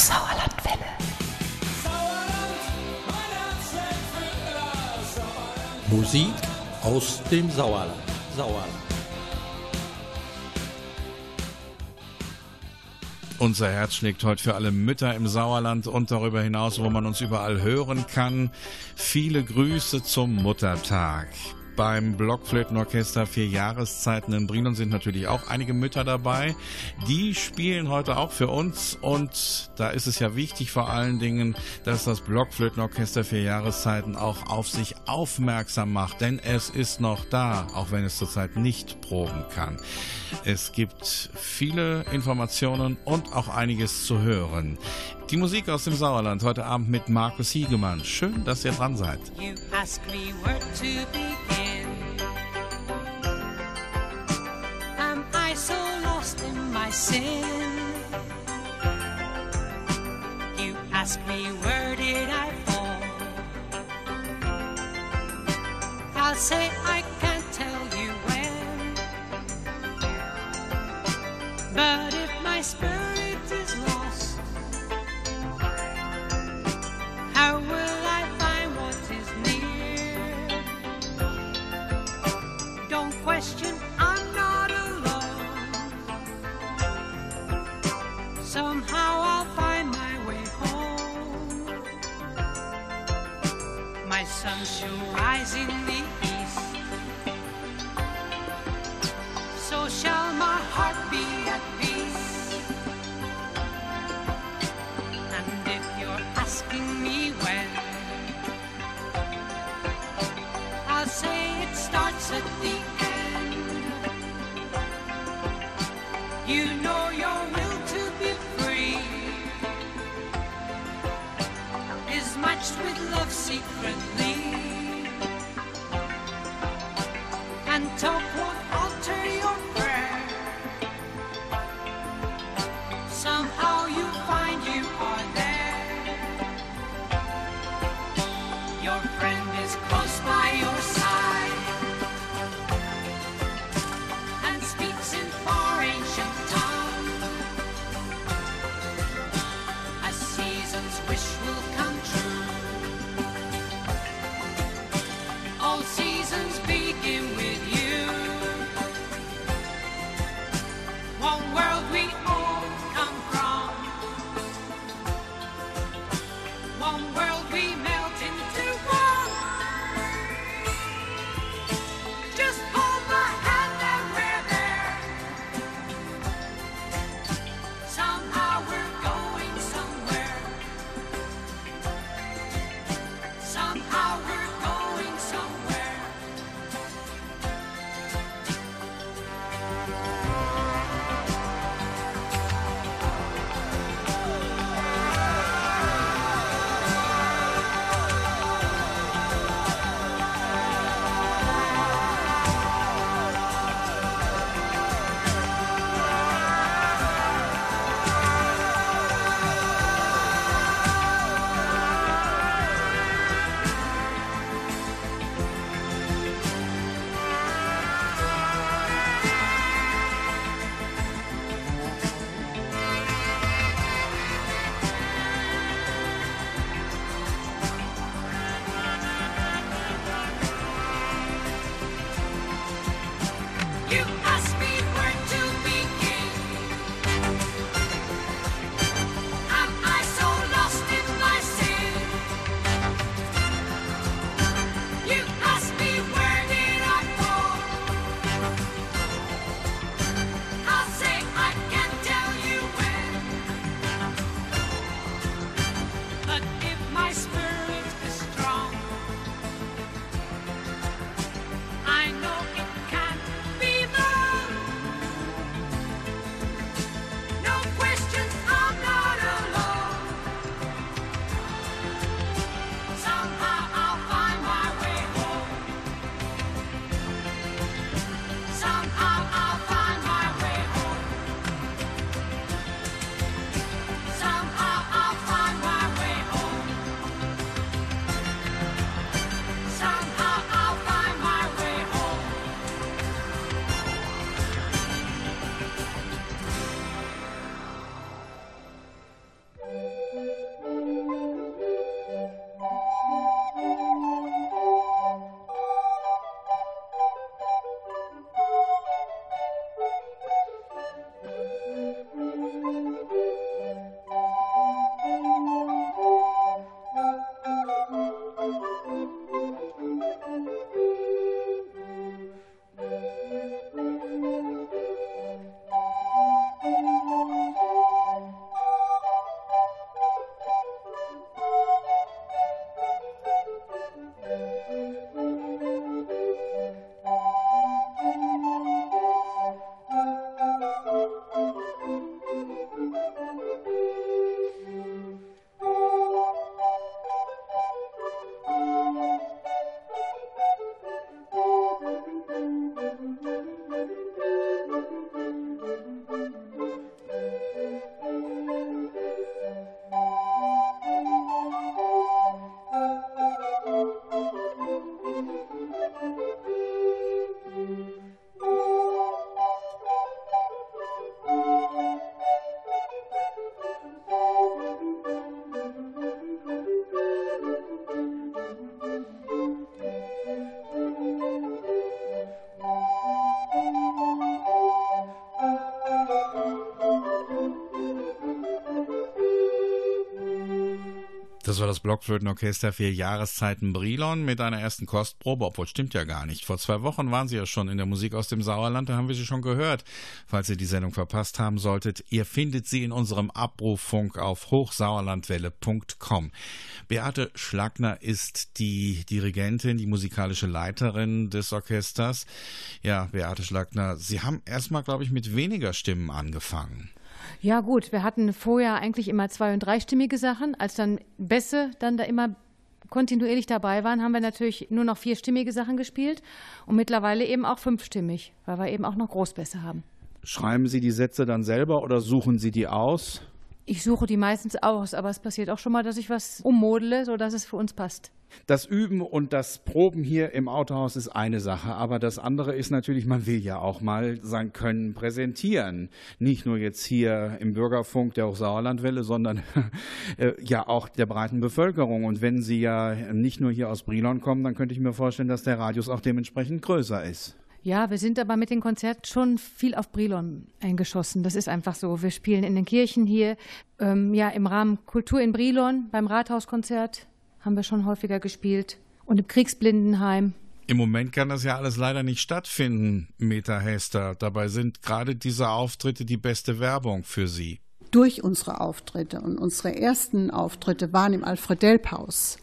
Sauerlandwelle. Musik aus dem Sauerland. Sauerland. Unser Herz schlägt heute für alle Mütter im Sauerland und darüber hinaus, wo man uns überall hören kann. Viele Grüße zum Muttertag beim Blockflötenorchester Vier Jahreszeiten in Brilon sind natürlich auch einige Mütter dabei. Die spielen heute auch für uns und da ist es ja wichtig vor allen Dingen, dass das Blockflötenorchester Vier Jahreszeiten auch auf sich aufmerksam macht, denn es ist noch da, auch wenn es zurzeit nicht proben kann. Es gibt viele Informationen und auch einiges zu hören. Die Musik aus dem Sauerland heute Abend mit Markus Hiegemann. Schön, dass ihr dran seid. You ask me where to begin. Am I so lost in my sin? You ask me where did I fall? I'll say I can't tell you when. But if my spirit question, I'm not alone. Somehow I'll find my way home. My sun shall rise in the love secretly. Das war das Blockflötenorchester für Jahreszeiten Brilon mit einer ersten Kostprobe, obwohl stimmt ja gar nicht. Vor zwei Wochen waren Sie ja schon in der Musik aus dem Sauerland, da haben wir Sie schon gehört. Falls Sie die Sendung verpasst haben solltet, ihr findet sie in unserem Abruffunk auf hochsauerlandwelle.com. Beate Schlagner ist die Dirigentin, die musikalische Leiterin des Orchesters. Ja, Beate Schlagner, Sie haben erstmal, glaube ich, mit weniger Stimmen angefangen. Ja gut, wir hatten vorher eigentlich immer zwei- und dreistimmige Sachen. Als dann Bässe dann da immer kontinuierlich dabei waren, haben wir natürlich nur noch vierstimmige Sachen gespielt und mittlerweile eben auch fünfstimmig, weil wir eben auch noch Großbässe haben. Schreiben Sie die Sätze dann selber oder suchen Sie die aus? Ich suche die meistens aus, aber es passiert auch schon mal, dass ich was ummodele, sodass es für uns passt. Das Üben und das Proben hier im Autohaus ist eine Sache, aber das andere ist natürlich, man will ja auch mal sein Können präsentieren. Nicht nur jetzt hier im Bürgerfunk der Hochsauerlandwelle, sondern äh, ja auch der breiten Bevölkerung. Und wenn Sie ja nicht nur hier aus Brilon kommen, dann könnte ich mir vorstellen, dass der Radius auch dementsprechend größer ist. Ja, wir sind aber mit den Konzerten schon viel auf Brilon eingeschossen. Das ist einfach so. Wir spielen in den Kirchen hier, ähm, ja, im Rahmen Kultur in Brilon, beim Rathauskonzert haben wir schon häufiger gespielt und im Kriegsblindenheim. Im Moment kann das ja alles leider nicht stattfinden, Meta Hester. Dabei sind gerade diese Auftritte die beste Werbung für Sie. Durch unsere Auftritte und unsere ersten Auftritte waren im Alfred-Delp-Haus.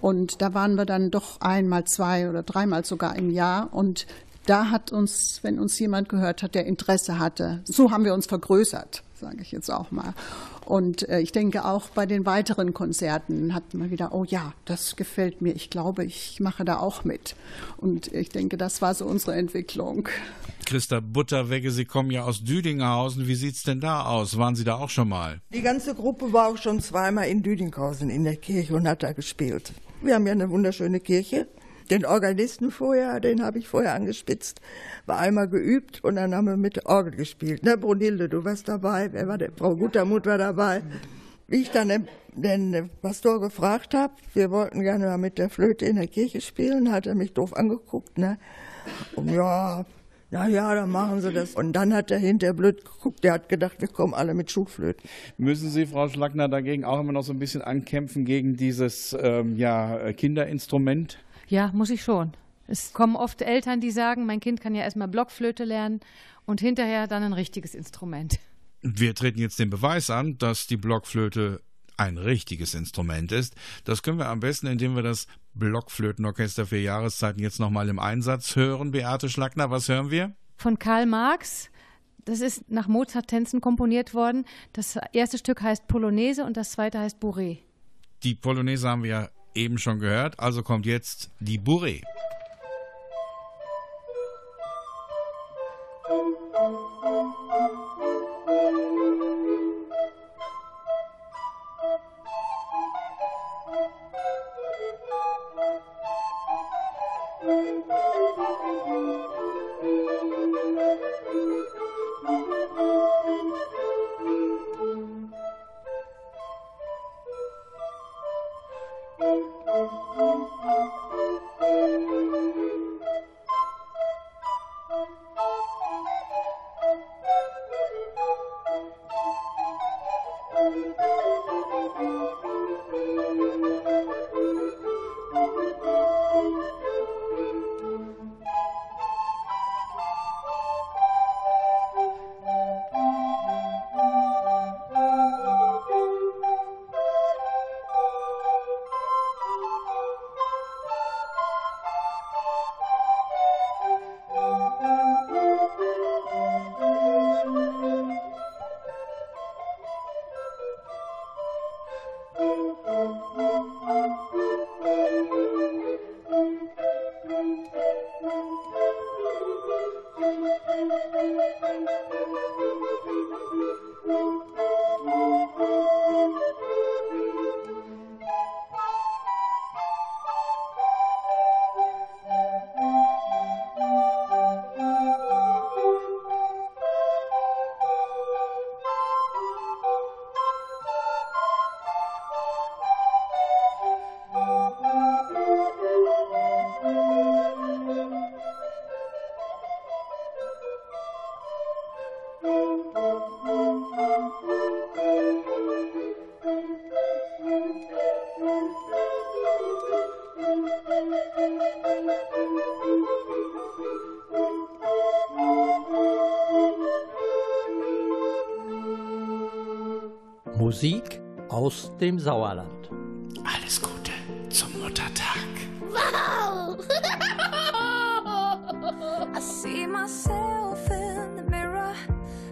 Und da waren wir dann doch einmal, zwei oder dreimal sogar im Jahr. Und da hat uns, wenn uns jemand gehört hat, der Interesse hatte, so haben wir uns vergrößert, sage ich jetzt auch mal. Und äh, ich denke auch bei den weiteren Konzerten hat man wieder, oh ja, das gefällt mir. Ich glaube, ich mache da auch mit. Und ich denke, das war so unsere Entwicklung. Christa Butterwegge, Sie kommen ja aus Düdinghausen. Wie sieht's denn da aus? Waren Sie da auch schon mal? Die ganze Gruppe war auch schon zweimal in Düdinghausen in der Kirche und hat da gespielt. Wir haben ja eine wunderschöne Kirche den Organisten vorher, den habe ich vorher angespitzt, war einmal geübt und dann haben wir mit Orgel gespielt. Ne, Brunhilde, du warst dabei, wer war der? Frau Guttermut war dabei. Wie ich dann den, Pastor gefragt habe, wir wollten gerne mal mit der Flöte in der Kirche spielen, hat er mich doof angeguckt, ne? Und ja, na ja, dann machen Sie das. Und dann hat er hinterher blöd geguckt, der hat gedacht, wir kommen alle mit Schulflöten. Müssen Sie, Frau Schlackner, dagegen auch immer noch so ein bisschen ankämpfen gegen dieses ähm, ja, Kinderinstrument? Ja, muss ich schon. Es kommen oft Eltern, die sagen, mein Kind kann ja erstmal Blockflöte lernen und hinterher dann ein richtiges Instrument. Wir treten jetzt den Beweis an, dass die Blockflöte ein richtiges Instrument ist. Das können wir am besten, indem wir das Blockflötenorchester für Jahreszeiten jetzt nochmal im Einsatz hören. Beate Schlackner, was hören wir? Von Karl Marx. Das ist nach Mozart-Tänzen komponiert worden. Das erste Stück heißt Polonaise und das zweite heißt Bourrée. Die Polonaise haben wir eben schon gehört. Also kommt jetzt die Bourrée. Musik aus dem Sauerland. Alles Gute zum Muttertag. Wow! I see myself in the mirror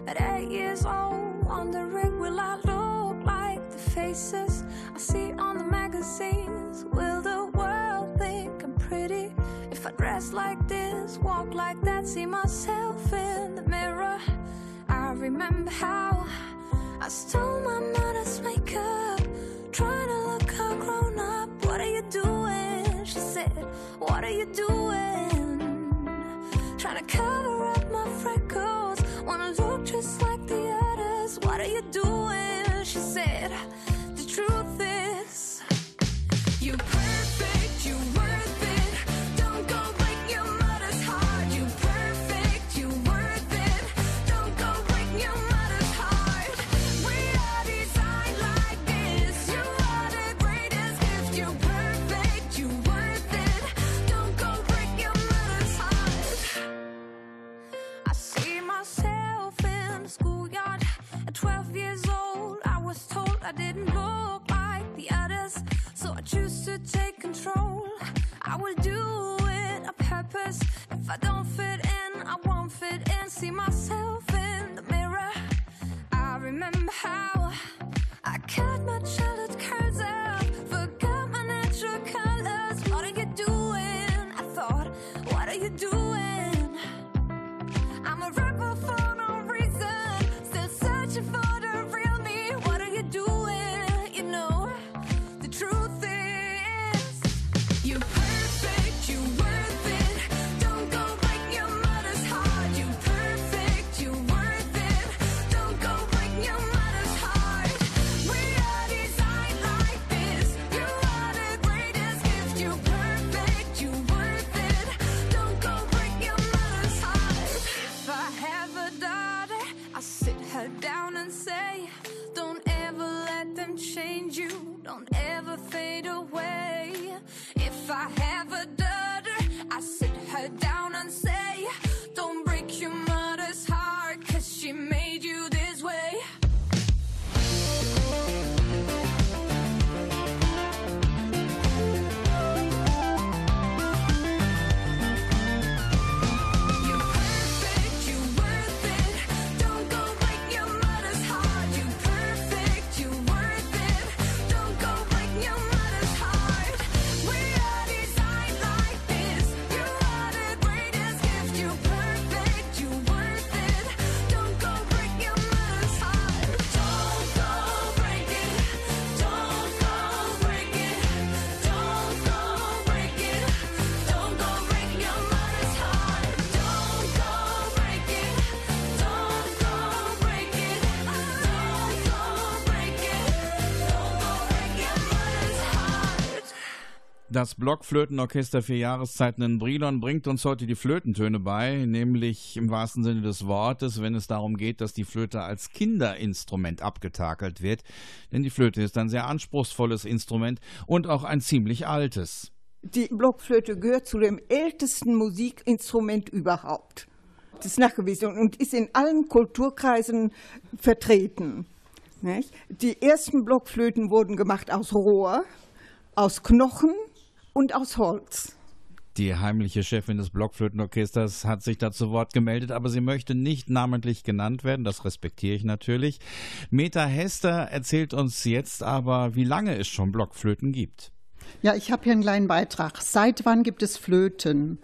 at eight years old, wondering will I look like the faces I see on the magazines? Will the world think I'm pretty if I dress like this, walk like that, see myself in the mirror? I remember how I stole my mother's could If I don't fit in, I won't fit in. See myself Das Blockflötenorchester für Jahreszeiten in Brilon bringt uns heute die Flötentöne bei, nämlich im wahrsten Sinne des Wortes, wenn es darum geht, dass die Flöte als Kinderinstrument abgetakelt wird. Denn die Flöte ist ein sehr anspruchsvolles Instrument und auch ein ziemlich altes. Die Blockflöte gehört zu dem ältesten Musikinstrument überhaupt. Das ist nachgewiesen und ist in allen Kulturkreisen vertreten. Nicht? Die ersten Blockflöten wurden gemacht aus Rohr, aus Knochen und aus Holz. Die heimliche Chefin des Blockflötenorchesters hat sich da zu Wort gemeldet, aber sie möchte nicht namentlich genannt werden. Das respektiere ich natürlich. Meta Hester erzählt uns jetzt aber, wie lange es schon Blockflöten gibt. Ja, ich habe hier einen kleinen Beitrag. Seit wann gibt es Flöten?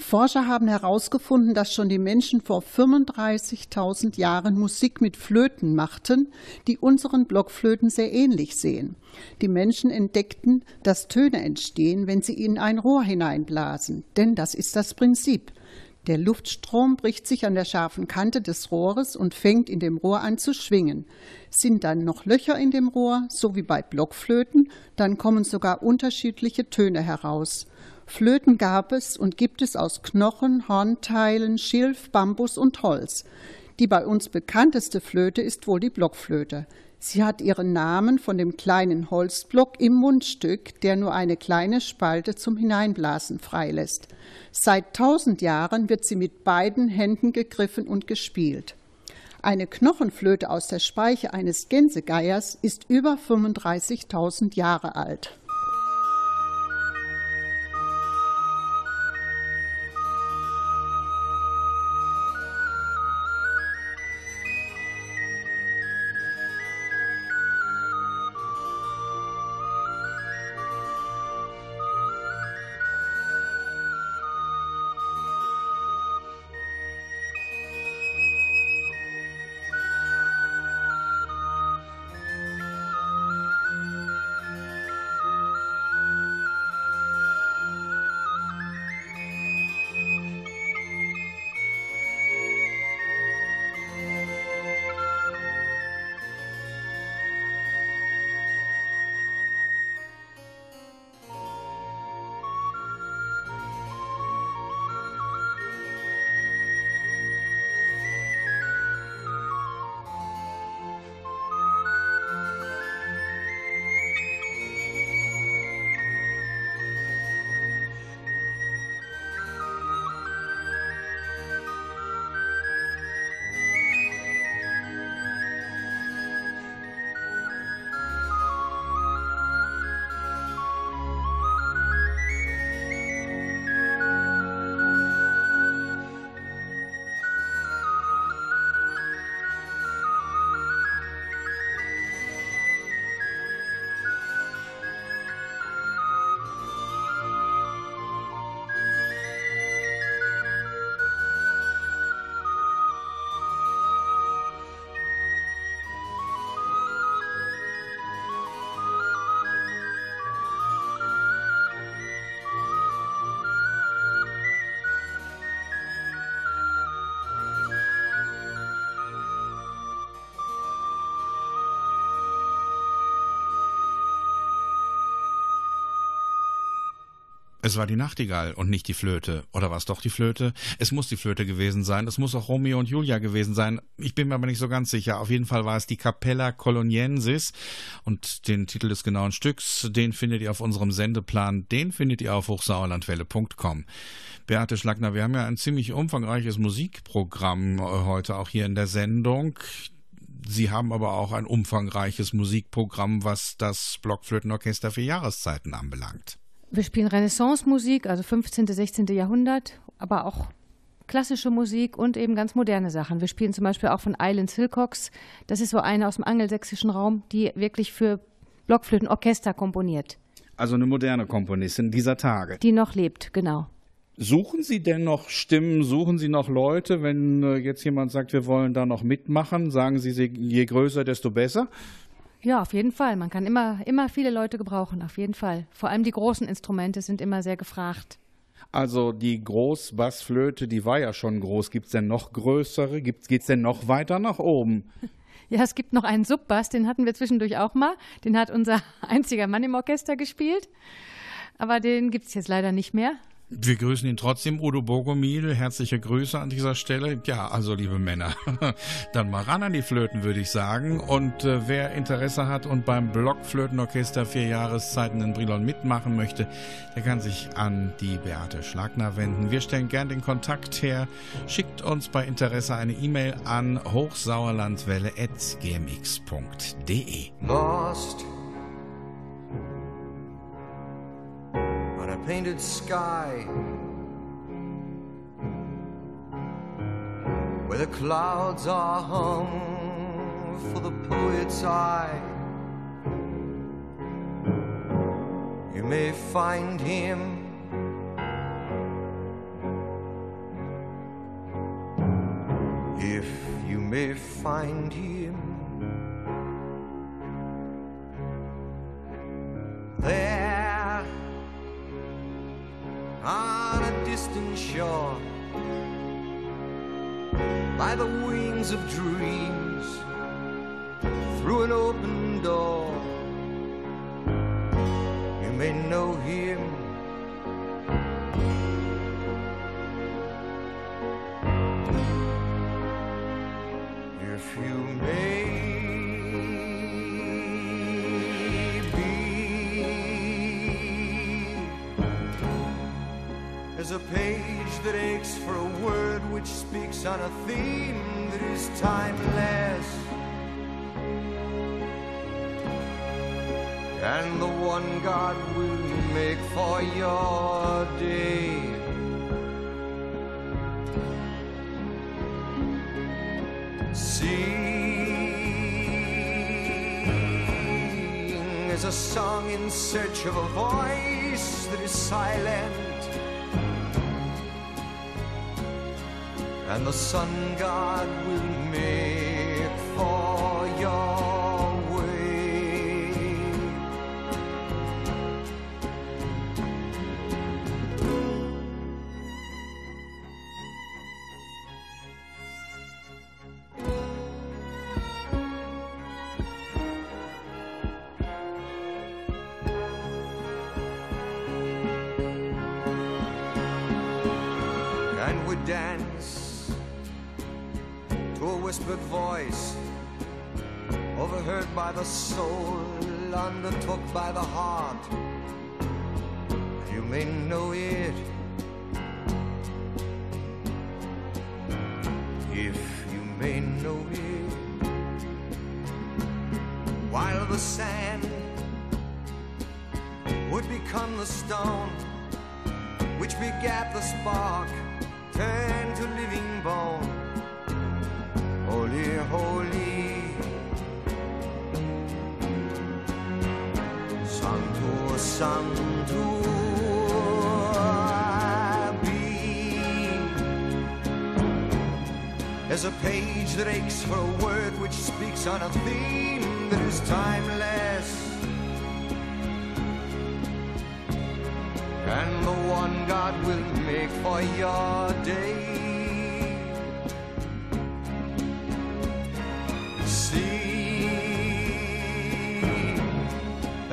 Forscher haben herausgefunden, dass schon die Menschen vor 35.000 Jahren Musik mit Flöten machten, die unseren Blockflöten sehr ähnlich sehen. Die Menschen entdeckten, dass Töne entstehen, wenn sie in ein Rohr hineinblasen, denn das ist das Prinzip. Der Luftstrom bricht sich an der scharfen Kante des Rohres und fängt in dem Rohr an zu schwingen. Sind dann noch Löcher in dem Rohr, so wie bei Blockflöten, dann kommen sogar unterschiedliche Töne heraus. Flöten gab es und gibt es aus Knochen, Hornteilen, Schilf, Bambus und Holz. Die bei uns bekannteste Flöte ist wohl die Blockflöte. Sie hat ihren Namen von dem kleinen Holzblock im Mundstück, der nur eine kleine Spalte zum Hineinblasen freilässt. Seit tausend Jahren wird sie mit beiden Händen gegriffen und gespielt. Eine Knochenflöte aus der Speiche eines Gänsegeiers ist über 35.000 Jahre alt. Es war die Nachtigall und nicht die Flöte. Oder war es doch die Flöte? Es muss die Flöte gewesen sein. Es muss auch Romeo und Julia gewesen sein. Ich bin mir aber nicht so ganz sicher. Auf jeden Fall war es die Capella Coloniensis. Und den Titel des genauen Stücks, den findet ihr auf unserem Sendeplan. Den findet ihr auf hochsauerlandwelle.com. Beate Schlackner, wir haben ja ein ziemlich umfangreiches Musikprogramm äh, heute auch hier in der Sendung. Sie haben aber auch ein umfangreiches Musikprogramm, was das Blockflötenorchester für Jahreszeiten anbelangt. Wir spielen Renaissance-Musik, also 15., 16. Jahrhundert, aber auch klassische Musik und eben ganz moderne Sachen. Wir spielen zum Beispiel auch von Island Silcox. Das ist so eine aus dem angelsächsischen Raum, die wirklich für Blockflötenorchester komponiert. Also eine moderne Komponistin dieser Tage. Die noch lebt, genau. Suchen Sie denn noch Stimmen, suchen Sie noch Leute, wenn äh, jetzt jemand sagt, wir wollen da noch mitmachen? Sagen Sie, je größer, desto besser? Ja, auf jeden Fall. Man kann immer, immer viele Leute gebrauchen, auf jeden Fall. Vor allem die großen Instrumente sind immer sehr gefragt. Also die Großbassflöte, die war ja schon groß. Gibt es denn noch größere? Geht es denn noch weiter nach oben? Ja, es gibt noch einen Subbass, den hatten wir zwischendurch auch mal. Den hat unser einziger Mann im Orchester gespielt. Aber den gibt es jetzt leider nicht mehr. Wir grüßen ihn trotzdem, Udo Bogomil. Herzliche Grüße an dieser Stelle. Ja, also liebe Männer, dann mal ran an die Flöten, würde ich sagen. Und äh, wer Interesse hat und beim Blockflötenorchester vier Jahreszeiten in Brilon mitmachen möchte, der kann sich an die Beate Schlagner wenden. Wir stellen gern den Kontakt her. Schickt uns bei Interesse eine E-Mail an hochsauerlandwelle.gmx.de. painted sky where the clouds are hung for the poet's eye. You may find him if you may find him distant shore by the wings of dreams through an open door. You may know him. That aches for a word which speaks on a theme that is timeless. And the one God will make for your day. Sing is a song in search of a voice that is silent. And the sun god will make for your way. and we dance whispered voice overheard by the soul undertook by the heart. You may know it if you may know it. While the sand would become the stone which begat the spark, turned Santo, Santo, be. There's a page that aches for a word which speaks on a theme that is timeless. and the one God will make for your day.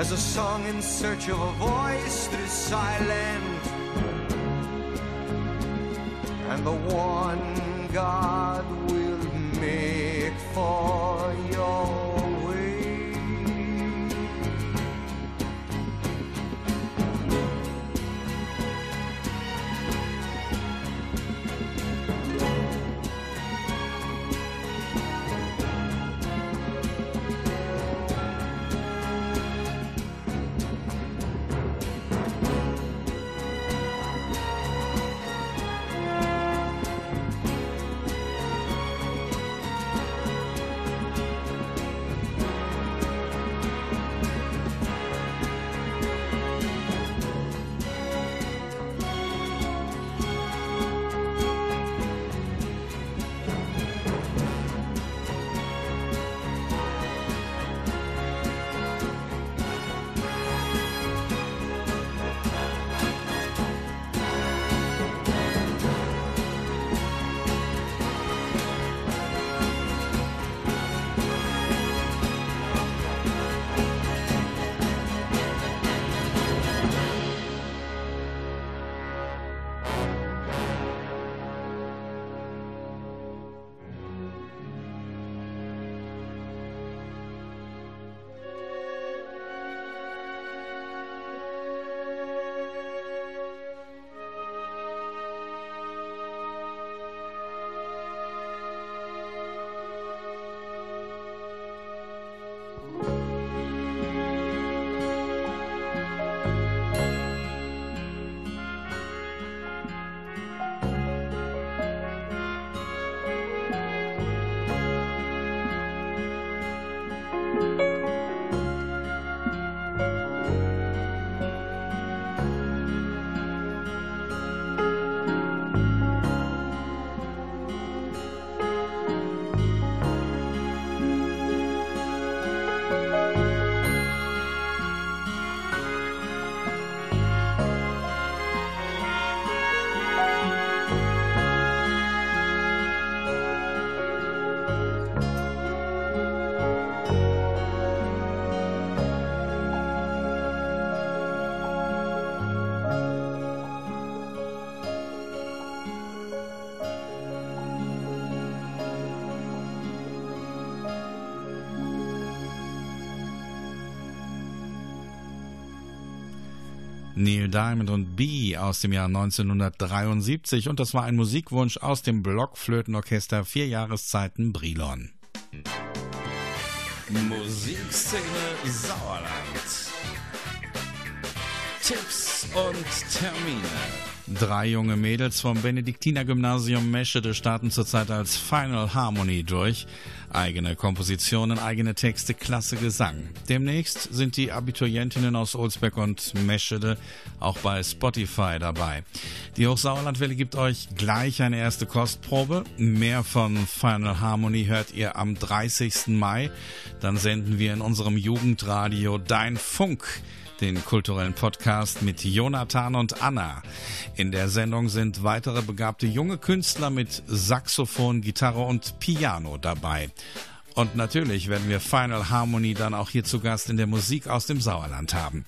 As a song in search of a voice that is silent, and the one God will make for Neil Diamond und B aus dem Jahr 1973 und das war ein Musikwunsch aus dem Blockflötenorchester Vier Jahreszeiten Brilon. Musikszene Sauerland. Tipps und Termine. Drei junge Mädels vom Benediktinergymnasium Meschede starten zurzeit als Final Harmony durch. Eigene Kompositionen, eigene Texte, klasse Gesang. Demnächst sind die Abiturientinnen aus Olsbeck und Meschede auch bei Spotify dabei. Die Hochsauerlandwelle gibt euch gleich eine erste Kostprobe. Mehr von Final Harmony hört ihr am 30. Mai. Dann senden wir in unserem Jugendradio Dein Funk den kulturellen Podcast mit Jonathan und Anna. In der Sendung sind weitere begabte junge Künstler mit Saxophon, Gitarre und Piano dabei. Und natürlich werden wir Final Harmony dann auch hier zu Gast in der Musik aus dem Sauerland haben.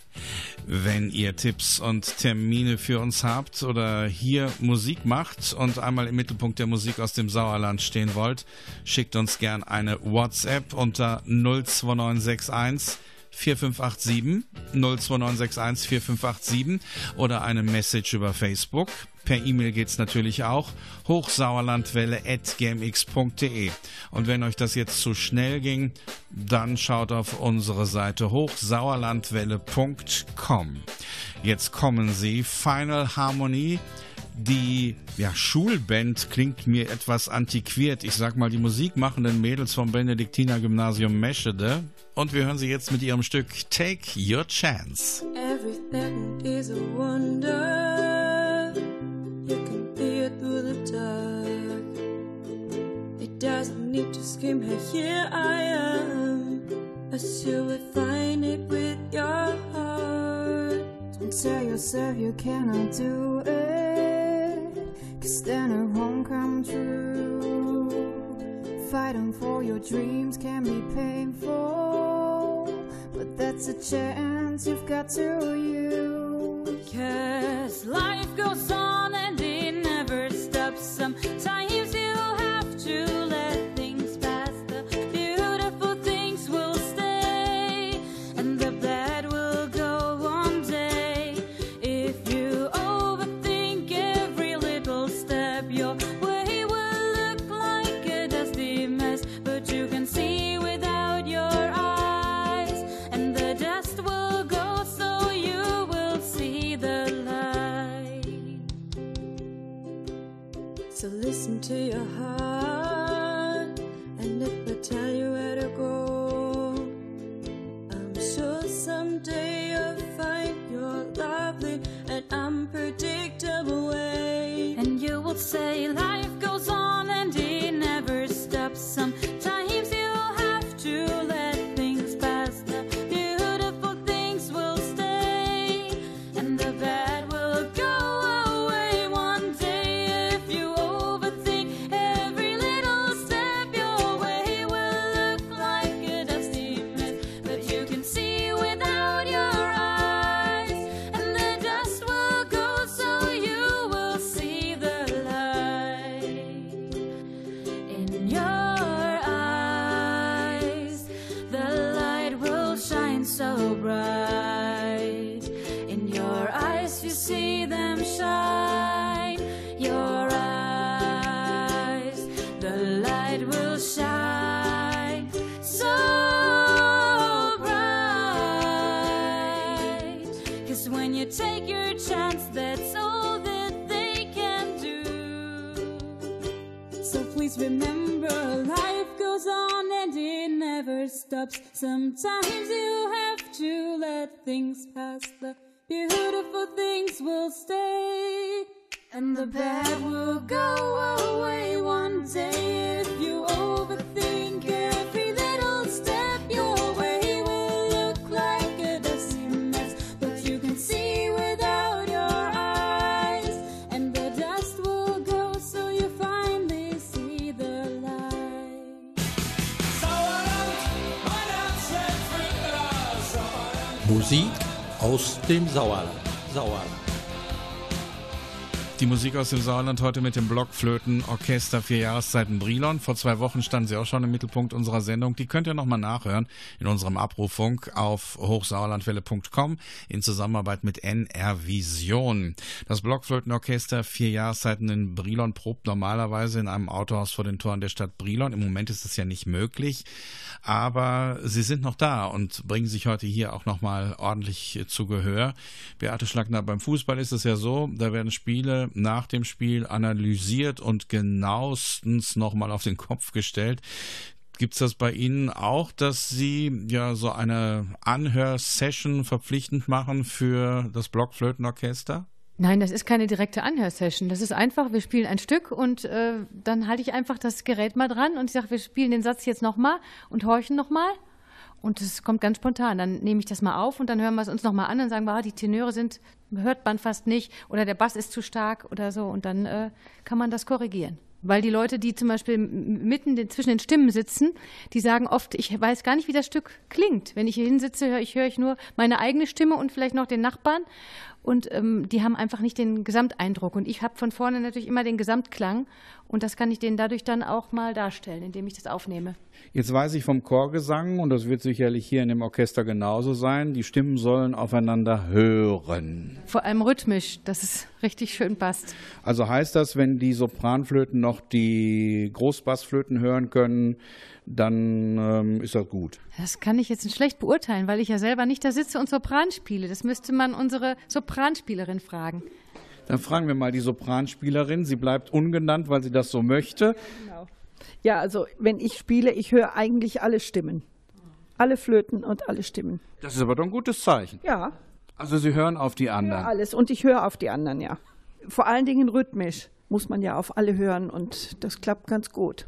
Wenn ihr Tipps und Termine für uns habt oder hier Musik macht und einmal im Mittelpunkt der Musik aus dem Sauerland stehen wollt, schickt uns gern eine WhatsApp unter 02961 4587 02961 4587 oder eine Message über Facebook. Per E-Mail geht's natürlich auch. Hochsauerlandwelle.gmx.de. Und wenn euch das jetzt zu schnell ging, dann schaut auf unsere Seite hochsauerlandwelle.com. Jetzt kommen sie. Final Harmony. Die ja, Schulband klingt mir etwas antiquiert. Ich sag mal, die musikmachenden Mädels vom Benediktiner Gymnasium Meschede. Und wir hören sie jetzt mit ihrem Stück Take Your Chance. Everything is a wonder. You can peer through the dark. It doesn't need to scream, hey, here I am. As you will find it with your heart. Don't tell yourself you cannot do it. Cause then it won't come true. Fighting for your dreams can be painful, but that's a chance you've got to use. Cause life goes on and it never stops. Sometimes Please remember, life goes on and it never stops. Sometimes you have to let things pass. The beautiful things will stay, and the bad will go away one day. If you overthink every Musik aus dem Sauerland. Sauerland. Die Musik aus dem Sauerland heute mit dem Blockflötenorchester Vier Jahreszeiten Brilon. Vor zwei Wochen standen sie auch schon im Mittelpunkt unserer Sendung. Die könnt ihr nochmal nachhören in unserem Abrufunk auf hochsauerlandwelle.com in Zusammenarbeit mit NR Vision. Das Blockflötenorchester Vier Jahreszeiten in Brilon probt normalerweise in einem Autohaus vor den Toren der Stadt Brilon. Im Moment ist es ja nicht möglich, aber sie sind noch da und bringen sich heute hier auch nochmal ordentlich zu Gehör. Beate Schlackner, beim Fußball ist es ja so, da werden Spiele nach dem Spiel analysiert und genauestens nochmal auf den Kopf gestellt. Gibt es das bei Ihnen auch, dass Sie ja so eine Anhörsession verpflichtend machen für das Blockflötenorchester? Nein, das ist keine direkte Anhörsession. Das ist einfach, wir spielen ein Stück und äh, dann halte ich einfach das Gerät mal dran und ich sage, wir spielen den Satz jetzt nochmal und horchen nochmal. Und es kommt ganz spontan. Dann nehme ich das mal auf und dann hören wir es uns nochmal an und sagen, wir, ah, die Tenöre sind, hört man fast nicht oder der Bass ist zu stark oder so. Und dann äh, kann man das korrigieren. Weil die Leute, die zum Beispiel mitten zwischen den Stimmen sitzen, die sagen oft, ich weiß gar nicht, wie das Stück klingt. Wenn ich hier hinsitze, höre ich, höre ich nur meine eigene Stimme und vielleicht noch den Nachbarn. Und ähm, die haben einfach nicht den Gesamteindruck. Und ich habe von vorne natürlich immer den Gesamtklang. Und das kann ich denen dadurch dann auch mal darstellen, indem ich das aufnehme. Jetzt weiß ich vom Chorgesang, und das wird sicherlich hier in dem Orchester genauso sein, die Stimmen sollen aufeinander hören. Vor allem rhythmisch, dass es richtig schön passt. Also heißt das, wenn die Sopranflöten noch die Großbassflöten hören können, dann ähm, ist das gut. Das kann ich jetzt schlecht beurteilen, weil ich ja selber nicht da sitze und Sopran spiele. Das müsste man unsere Sopranspielerin fragen. Dann fragen wir mal die Sopranspielerin. Sie bleibt ungenannt, weil sie das so möchte. Ja, genau. ja also wenn ich spiele, ich höre eigentlich alle Stimmen. Alle Flöten und alle Stimmen. Das ist aber doch ein gutes Zeichen. Ja. Also Sie hören auf die anderen. Ja, alles. Und ich höre auf die anderen, ja. Vor allen Dingen rhythmisch muss man ja auf alle hören und das klappt ganz gut.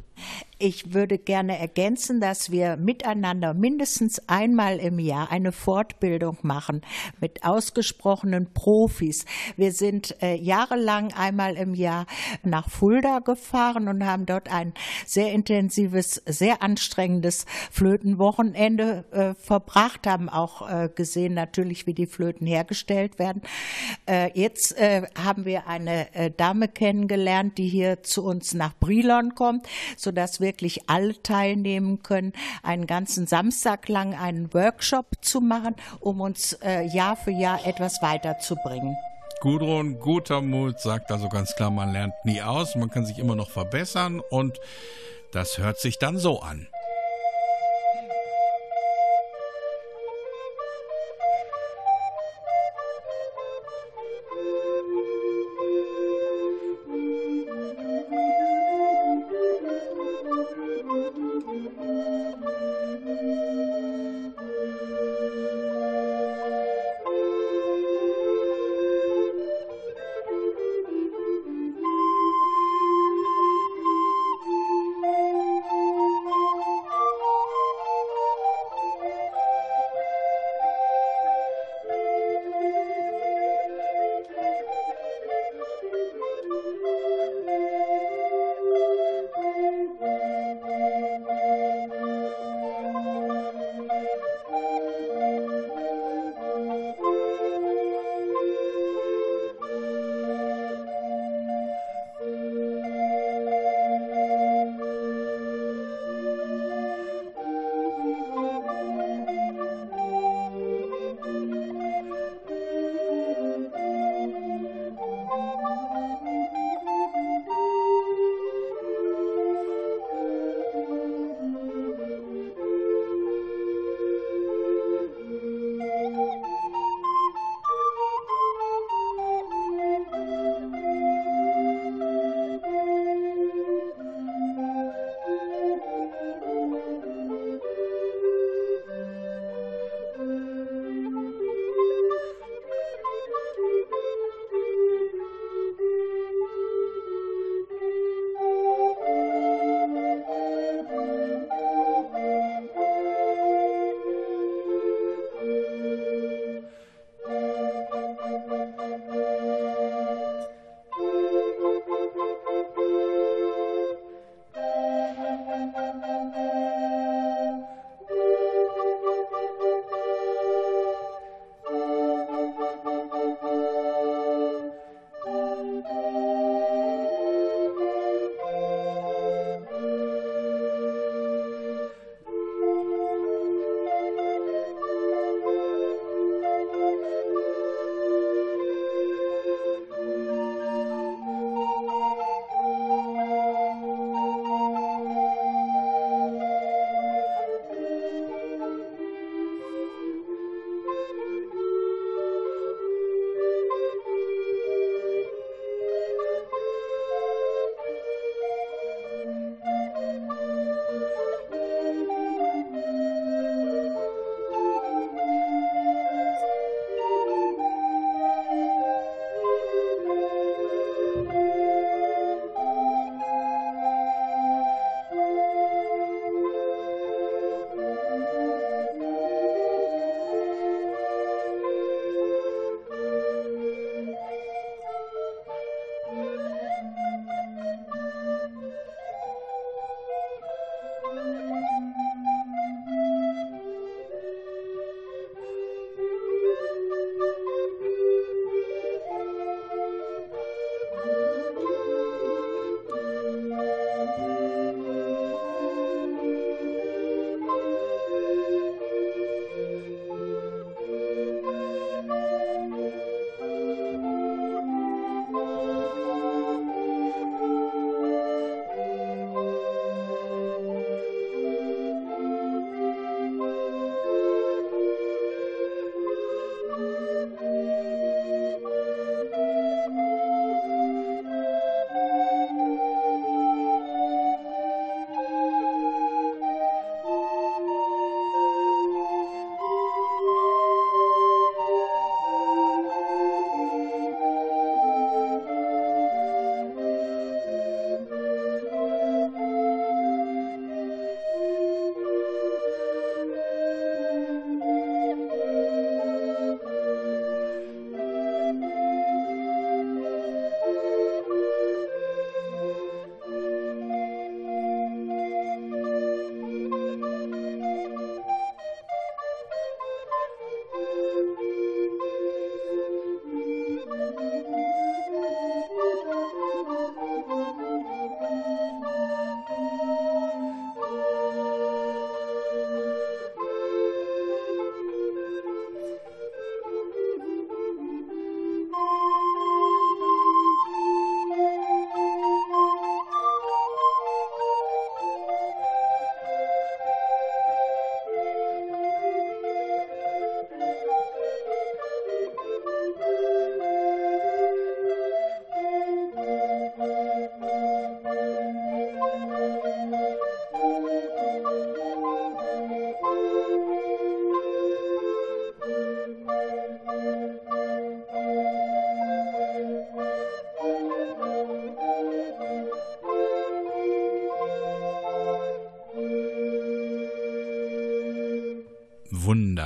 Ich würde gerne ergänzen, dass wir miteinander mindestens einmal im Jahr eine Fortbildung machen mit ausgesprochenen Profis. Wir sind äh, jahrelang einmal im Jahr nach Fulda gefahren und haben dort ein sehr intensives, sehr anstrengendes Flötenwochenende äh, verbracht, haben auch äh, gesehen natürlich, wie die Flöten hergestellt werden. Äh, jetzt äh, haben wir eine äh, Dame kennengelernt, die hier zu uns nach Brilon kommt, sodass wirklich alle teilnehmen können, einen ganzen Samstag lang einen Workshop zu machen, um uns äh, Jahr für Jahr etwas weiterzubringen. Gudrun, guter Mut sagt also ganz klar, man lernt nie aus, man kann sich immer noch verbessern und das hört sich dann so an.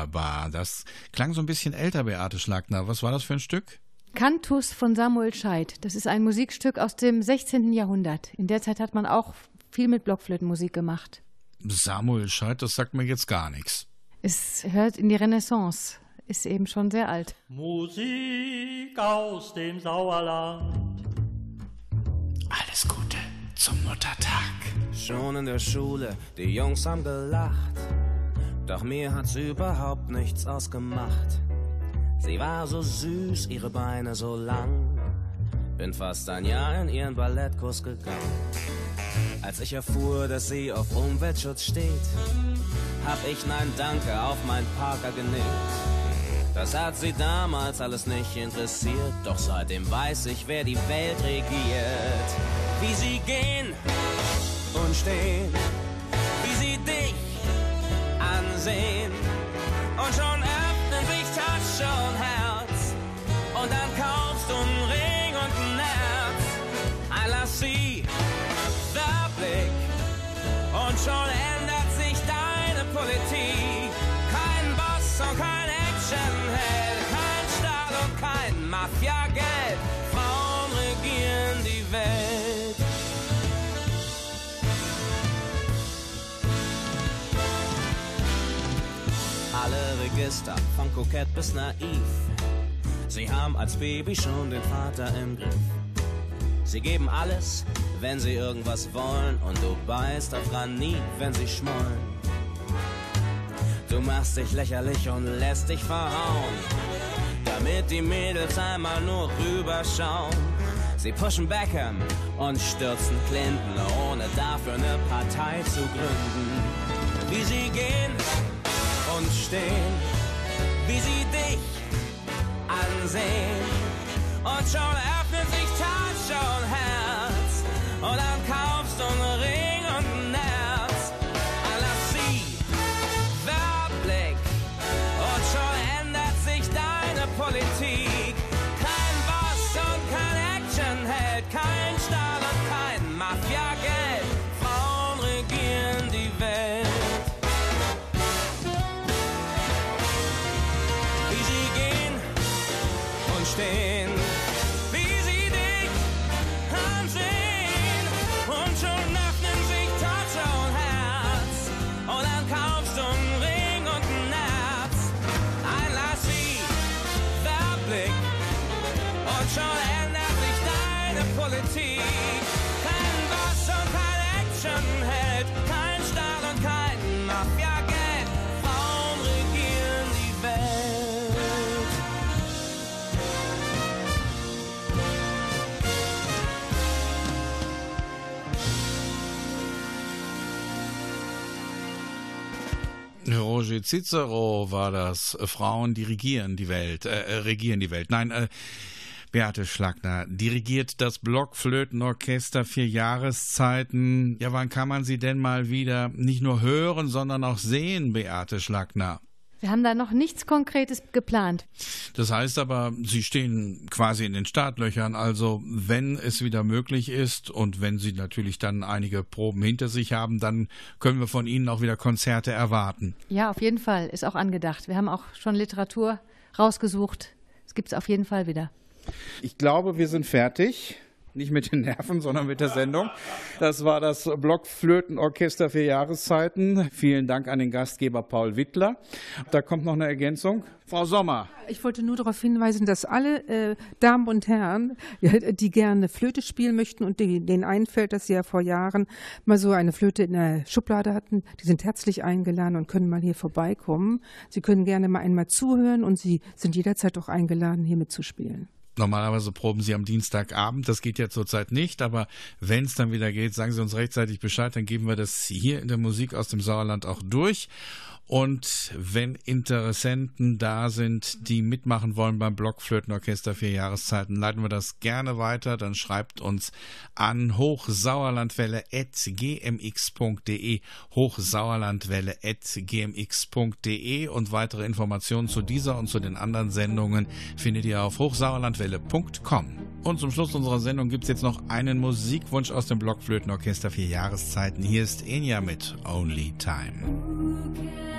Wunderbar. Das klang so ein bisschen älter, Beate Schlagner. Was war das für ein Stück? Cantus von Samuel Scheidt. Das ist ein Musikstück aus dem 16. Jahrhundert. In der Zeit hat man auch viel mit Blockflötenmusik gemacht. Samuel Scheidt, das sagt mir jetzt gar nichts. Es hört in die Renaissance, ist eben schon sehr alt. Musik aus dem Sauerland. Alles Gute zum Muttertag. Schon in der Schule, die Jungs haben gelacht. Doch mir hat's überhaupt nichts ausgemacht. Sie war so süß, ihre Beine so lang. Bin fast ein Jahr in ihren Ballettkurs gegangen. Als ich erfuhr, dass sie auf Umweltschutz steht, hab ich Nein Danke auf mein Parker genickt. Das hat sie damals alles nicht interessiert, doch seitdem weiß ich, wer die Welt regiert. Wie sie gehen und stehen, ansehen und schon öffnen sich Tasche und Herz und dann kaufst du einen Ring und ein Herz. I love sie, der Blick und schon ändert sich deine Politik. Kein Boss und kein Actionheld, kein Stahl und kein Mafia-Geld. Register, von kokett bis naiv. Sie haben als Baby schon den Vater im Griff. Sie geben alles, wenn sie irgendwas wollen, und du beißt auf Granit, wenn sie schmollen. Du machst dich lächerlich und lässt dich verhauen, damit die Mädels einmal nur rüberschauen. Sie pushen Beckham und stürzen Clinton, ohne dafür eine Partei zu gründen. Wie sie gehen und stehen, wie sie dich ansehen. Und schon öffnet sich Tasche und. Roger Cicero war das. Äh, Frauen dirigieren die Welt, äh, äh, regieren die Welt. Nein, äh, Beate Schlagner dirigiert das Blockflötenorchester vier Jahreszeiten. Ja, wann kann man sie denn mal wieder nicht nur hören, sondern auch sehen, Beate Schlagner? Wir haben da noch nichts Konkretes geplant. Das heißt aber, Sie stehen quasi in den Startlöchern. Also wenn es wieder möglich ist und wenn Sie natürlich dann einige Proben hinter sich haben, dann können wir von Ihnen auch wieder Konzerte erwarten. Ja, auf jeden Fall, ist auch angedacht. Wir haben auch schon Literatur rausgesucht. Es gibt es auf jeden Fall wieder. Ich glaube, wir sind fertig. Nicht mit den Nerven, sondern mit der Sendung. Das war das Blockflötenorchester für Jahreszeiten. Vielen Dank an den Gastgeber Paul Wittler. Da kommt noch eine Ergänzung. Frau Sommer. Ich wollte nur darauf hinweisen, dass alle äh, Damen und Herren, die gerne Flöte spielen möchten und denen einfällt, dass sie ja vor Jahren mal so eine Flöte in der Schublade hatten, die sind herzlich eingeladen und können mal hier vorbeikommen. Sie können gerne mal einmal zuhören und sie sind jederzeit auch eingeladen, hier mitzuspielen. Normalerweise proben Sie am Dienstagabend, das geht ja zurzeit nicht, aber wenn es dann wieder geht, sagen Sie uns rechtzeitig Bescheid, dann geben wir das hier in der Musik aus dem Sauerland auch durch. Und wenn Interessenten da sind, die mitmachen wollen beim Blockflötenorchester vier Jahreszeiten, leiten wir das gerne weiter. Dann schreibt uns an hochsauerlandwelle.gmx.de hochsauerlandwelle.gmx.de und weitere Informationen zu dieser und zu den anderen Sendungen findet ihr auf hochsauerlandwelle.com. Und zum Schluss unserer Sendung gibt es jetzt noch einen Musikwunsch aus dem Blockflötenorchester vier Jahreszeiten. Hier ist Enya mit Only Time.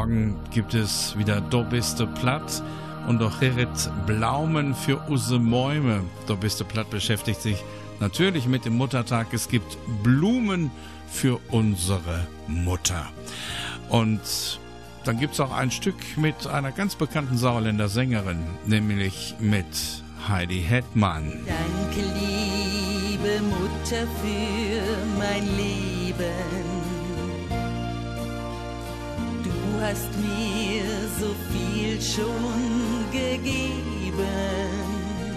Morgen gibt es wieder Do biste platt und doch Gerrit Blaumen für Use Mäume. Do biste platt beschäftigt sich natürlich mit dem Muttertag. Es gibt Blumen für unsere Mutter. Und dann gibt es auch ein Stück mit einer ganz bekannten Sauerländer Sängerin, nämlich mit Heidi Hetman. Danke, liebe Mutter, für mein Leben. Hast mir so viel schon gegeben.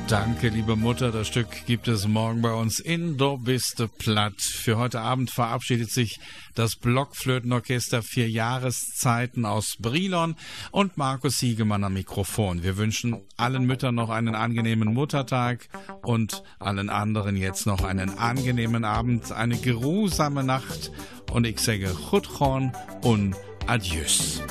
Danke, liebe Mutter. Das Stück gibt es morgen bei uns in Do biste platt. Für heute Abend verabschiedet sich das Blockflötenorchester Vier Jahreszeiten aus Brilon und Markus Siegemann am Mikrofon. Wir wünschen allen Müttern noch einen angenehmen Muttertag und allen anderen jetzt noch einen angenehmen Abend, eine geruhsame Nacht und ich sage Chutchorn und Adiós.